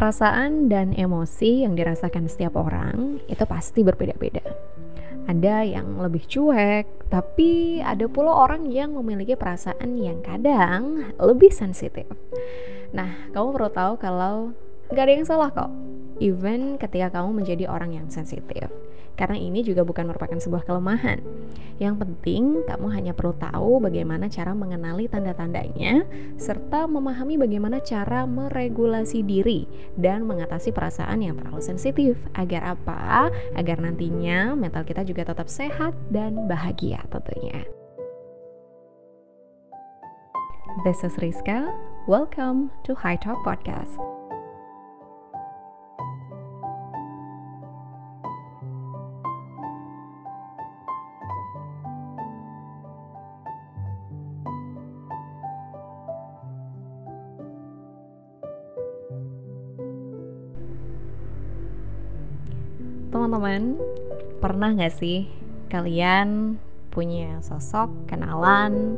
Perasaan dan emosi yang dirasakan setiap orang itu pasti berbeda-beda. Ada yang lebih cuek, tapi ada pula orang yang memiliki perasaan yang kadang lebih sensitif. Nah, kamu perlu tahu kalau gak ada yang salah kok. Even ketika kamu menjadi orang yang sensitif karena ini juga bukan merupakan sebuah kelemahan. Yang penting, kamu hanya perlu tahu bagaimana cara mengenali tanda-tandanya, serta memahami bagaimana cara meregulasi diri dan mengatasi perasaan yang terlalu sensitif. Agar apa? Agar nantinya mental kita juga tetap sehat dan bahagia tentunya. This is Rizka. Welcome to High Talk Podcast. Teman-teman pernah gak sih kalian punya sosok kenalan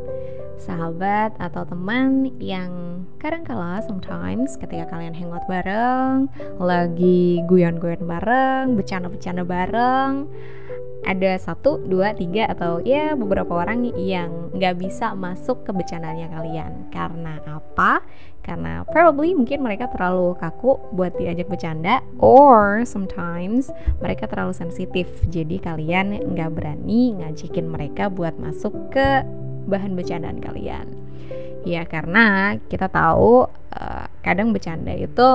sahabat atau teman yang kadang kala sometimes ketika kalian hangout bareng lagi guyon-guyon bareng bercanda-bercanda bareng ada satu, dua, tiga atau ya beberapa orang yang nggak bisa masuk ke bercandanya kalian karena apa? Karena probably mungkin mereka terlalu kaku buat diajak bercanda or sometimes mereka terlalu sensitif jadi kalian nggak berani ngajakin mereka buat masuk ke bahan bercandaan kalian. Ya karena kita tahu uh, kadang bercanda itu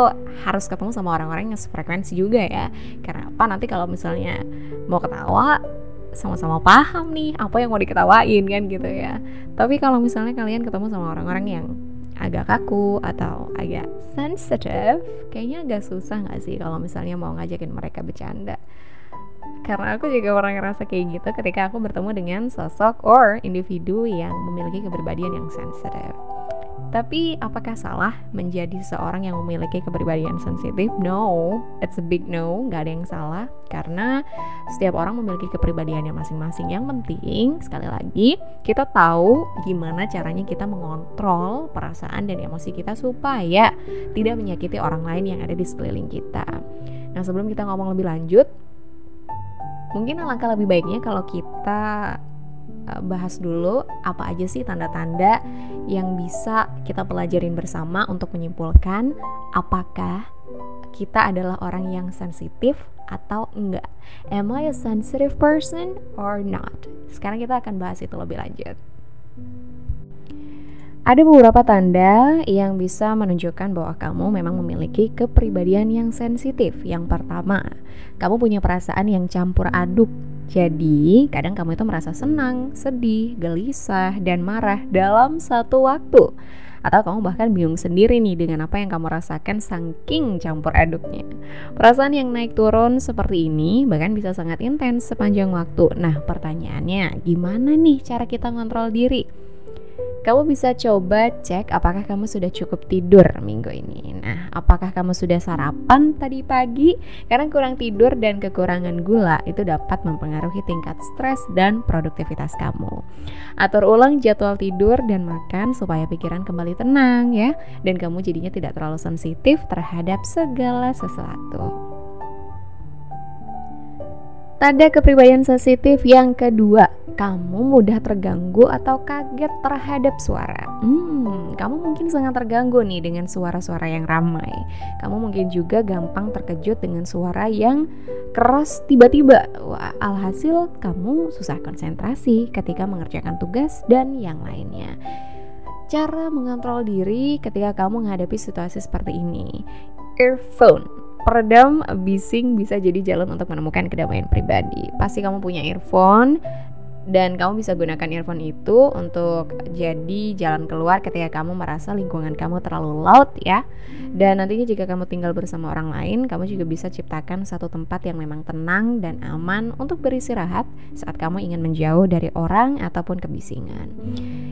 harus ketemu sama orang-orang yang sefrekuensi juga ya. Karena apa? Nanti kalau misalnya mau ketawa sama-sama paham nih apa yang mau diketawain kan gitu ya. Tapi kalau misalnya kalian ketemu sama orang-orang yang agak kaku atau agak sensitive, kayaknya agak susah nggak sih kalau misalnya mau ngajakin mereka bercanda karena aku juga pernah ngerasa kayak gitu ketika aku bertemu dengan sosok or individu yang memiliki kepribadian yang sensitif. Tapi apakah salah menjadi seorang yang memiliki kepribadian sensitif? No, it's a big no, gak ada yang salah karena setiap orang memiliki kepribadiannya masing-masing. Yang penting sekali lagi kita tahu gimana caranya kita mengontrol perasaan dan emosi kita supaya tidak menyakiti orang lain yang ada di sekeliling kita. Nah sebelum kita ngomong lebih lanjut, mungkin alangkah lebih baiknya kalau kita bahas dulu apa aja sih tanda-tanda yang bisa kita pelajarin bersama untuk menyimpulkan apakah kita adalah orang yang sensitif atau enggak. Am I a sensitive person or not? Sekarang kita akan bahas itu lebih lanjut. Ada beberapa tanda yang bisa menunjukkan bahwa kamu memang memiliki kepribadian yang sensitif. Yang pertama, kamu punya perasaan yang campur aduk. Jadi, kadang kamu itu merasa senang, sedih, gelisah, dan marah dalam satu waktu. Atau kamu bahkan bingung sendiri nih dengan apa yang kamu rasakan saking campur aduknya. Perasaan yang naik turun seperti ini bahkan bisa sangat intens sepanjang waktu. Nah, pertanyaannya, gimana nih cara kita ngontrol diri? Kamu bisa coba cek apakah kamu sudah cukup tidur minggu ini. Nah, apakah kamu sudah sarapan tadi pagi? Karena kurang tidur dan kekurangan gula itu dapat mempengaruhi tingkat stres dan produktivitas kamu. Atur ulang jadwal tidur dan makan supaya pikiran kembali tenang ya, dan kamu jadinya tidak terlalu sensitif terhadap segala sesuatu. Tanda kepribadian sensitif yang kedua, kamu mudah terganggu atau kaget terhadap suara. Hmm, kamu mungkin sangat terganggu nih dengan suara-suara yang ramai. Kamu mungkin juga gampang terkejut dengan suara yang keras tiba-tiba. Alhasil kamu susah konsentrasi ketika mengerjakan tugas dan yang lainnya. Cara mengontrol diri ketika kamu menghadapi situasi seperti ini. Earphone peredam bising bisa jadi jalan untuk menemukan kedamaian pribadi. Pasti kamu punya earphone dan kamu bisa gunakan earphone itu untuk jadi jalan keluar ketika kamu merasa lingkungan kamu terlalu loud ya dan nantinya jika kamu tinggal bersama orang lain kamu juga bisa ciptakan satu tempat yang memang tenang dan aman untuk beristirahat saat kamu ingin menjauh dari orang ataupun kebisingan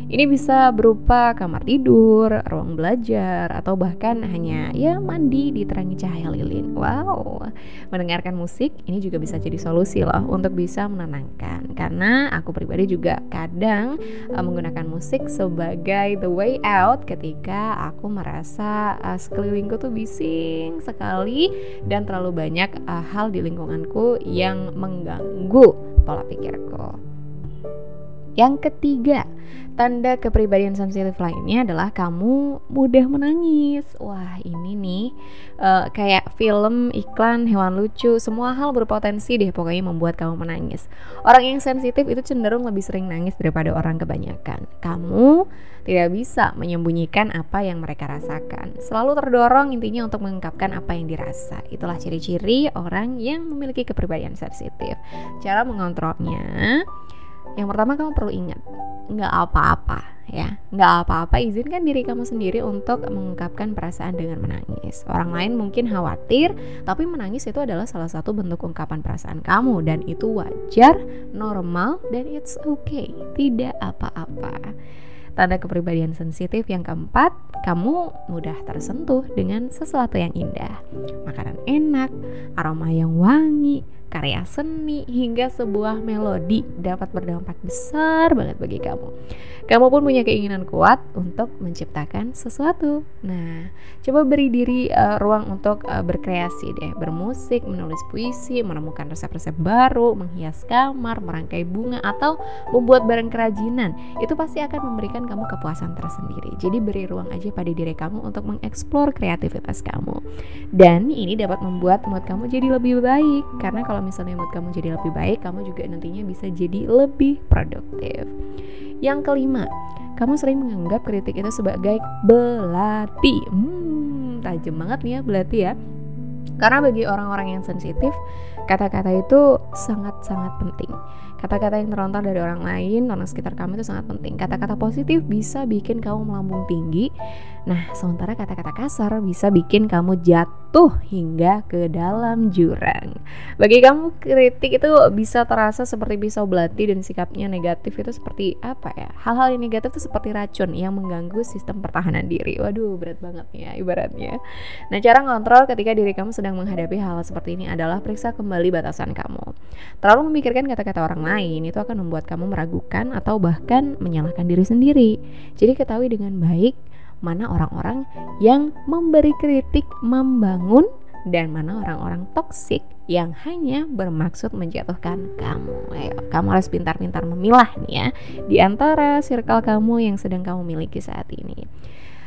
ini bisa berupa kamar tidur, ruang belajar, atau bahkan hanya ya mandi diterangi cahaya lilin. Wow, mendengarkan musik ini juga bisa jadi solusi loh untuk bisa menenangkan. Karena aku aku pribadi juga kadang uh, menggunakan musik sebagai the way out ketika aku merasa uh, sekelilingku tuh bising sekali dan terlalu banyak uh, hal di lingkunganku yang mengganggu pola pikirku. Yang ketiga, tanda kepribadian sensitif lainnya adalah kamu mudah menangis. Wah, ini nih uh, kayak film, iklan, hewan lucu, semua hal berpotensi deh pokoknya membuat kamu menangis. Orang yang sensitif itu cenderung lebih sering nangis daripada orang kebanyakan. Kamu tidak bisa menyembunyikan apa yang mereka rasakan. Selalu terdorong intinya untuk mengungkapkan apa yang dirasa. Itulah ciri-ciri orang yang memiliki kepribadian sensitif. Cara mengontrolnya yang pertama kamu perlu ingat nggak apa-apa ya. Nggak apa-apa izinkan diri kamu sendiri untuk mengungkapkan perasaan dengan menangis. Orang lain mungkin khawatir tapi menangis itu adalah salah satu bentuk ungkapan perasaan kamu dan itu wajar normal dan it's okay. Tidak apa-apa. Tanda kepribadian sensitif yang keempat, kamu mudah tersentuh dengan sesuatu yang indah. Makanan enak, aroma yang wangi, karya seni hingga sebuah melodi dapat berdampak besar banget bagi kamu. Kamu pun punya keinginan kuat untuk menciptakan sesuatu. Nah, coba beri diri uh, ruang untuk uh, berkreasi deh, bermusik, menulis puisi, menemukan resep-resep baru, menghias kamar, merangkai bunga atau membuat barang kerajinan. Itu pasti akan memberikan kamu kepuasan tersendiri. Jadi beri ruang aja pada diri kamu untuk mengeksplor kreativitas kamu. Dan ini dapat membuat mood kamu jadi lebih baik karena kalau misalnya mood kamu jadi lebih baik, kamu juga nantinya bisa jadi lebih produktif. Yang kelima, kamu sering menganggap kritik itu sebagai belati. Hmm, tajam banget nih ya belati ya. Karena bagi orang-orang yang sensitif, kata-kata itu sangat-sangat penting. Kata-kata yang terlontar dari orang lain, orang sekitar kamu itu sangat penting. Kata-kata positif bisa bikin kamu melambung tinggi. Nah, sementara kata-kata kasar bisa bikin kamu jatuh hingga ke dalam jurang. Bagi kamu, kritik itu bisa terasa seperti pisau belati dan sikapnya negatif itu seperti apa ya? Hal-hal yang negatif itu seperti racun yang mengganggu sistem pertahanan diri. Waduh, berat banget ya ibaratnya. Nah, cara ngontrol ketika diri kamu sedang menghadapi -hal seperti ini adalah periksa kembali batasan kamu. Terlalu memikirkan kata-kata orang lain itu akan membuat kamu meragukan atau bahkan menyalahkan diri sendiri. Jadi ketahui dengan baik mana orang-orang yang memberi kritik membangun dan mana orang-orang toksik yang hanya bermaksud menjatuhkan kamu. Ayo, kamu harus pintar-pintar memilah nih ya di antara circle kamu yang sedang kamu miliki saat ini.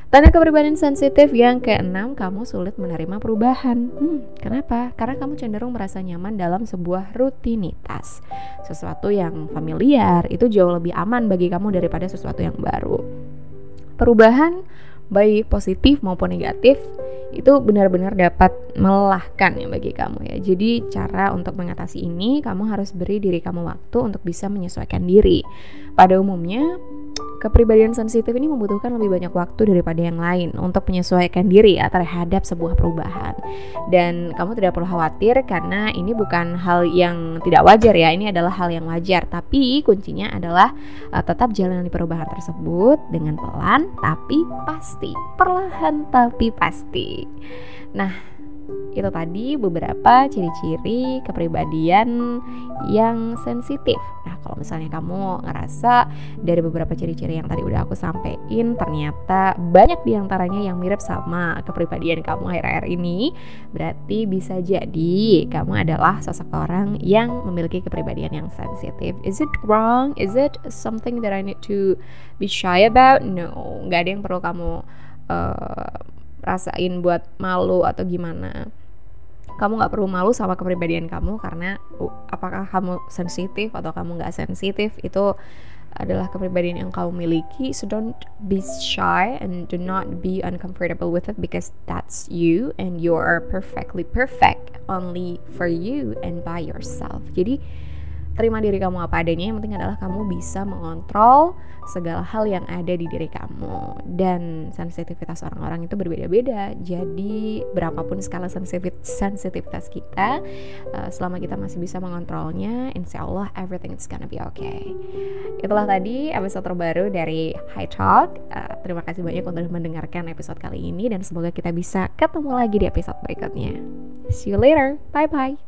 Tanda kepribadian sensitif yang keenam, kamu sulit menerima perubahan. Hmm, kenapa? Karena kamu cenderung merasa nyaman dalam sebuah rutinitas. Sesuatu yang familiar itu jauh lebih aman bagi kamu daripada sesuatu yang baru. Perubahan baik positif maupun negatif itu benar-benar dapat melelahkan ya bagi kamu ya. Jadi cara untuk mengatasi ini kamu harus beri diri kamu waktu untuk bisa menyesuaikan diri. Pada umumnya kepribadian sensitif ini membutuhkan lebih banyak waktu daripada yang lain untuk menyesuaikan diri ya terhadap sebuah perubahan. Dan kamu tidak perlu khawatir karena ini bukan hal yang tidak wajar ya, ini adalah hal yang wajar. Tapi kuncinya adalah uh, tetap jalani perubahan tersebut dengan pelan tapi pasti, perlahan tapi pasti. Nah, itu tadi beberapa ciri-ciri kepribadian yang sensitif. Nah, kalau misalnya kamu ngerasa dari beberapa ciri-ciri yang tadi udah aku sampein ternyata banyak di antaranya yang mirip sama kepribadian kamu akhir-akhir ini, berarti bisa jadi kamu adalah sosok orang yang memiliki kepribadian yang sensitif. Is it wrong? Is it something that I need to be shy about? No, nggak ada yang perlu kamu uh, rasain buat malu atau gimana. Kamu nggak perlu malu sama kepribadian kamu karena uh, apakah kamu sensitif atau kamu nggak sensitif itu adalah kepribadian yang kamu miliki. So don't be shy and do not be uncomfortable with it because that's you and you are perfectly perfect only for you and by yourself. Jadi terima diri kamu apa adanya yang penting adalah kamu bisa mengontrol segala hal yang ada di diri kamu. Dan sensitivitas orang-orang itu berbeda-beda. Jadi berapapun skala sensitivitas kita uh, selama kita masih bisa mengontrolnya insya Allah everything is gonna be okay. Itulah tadi episode terbaru dari High Talk. Uh, terima kasih banyak untuk mendengarkan episode kali ini dan semoga kita bisa ketemu lagi di episode berikutnya. See you later. Bye bye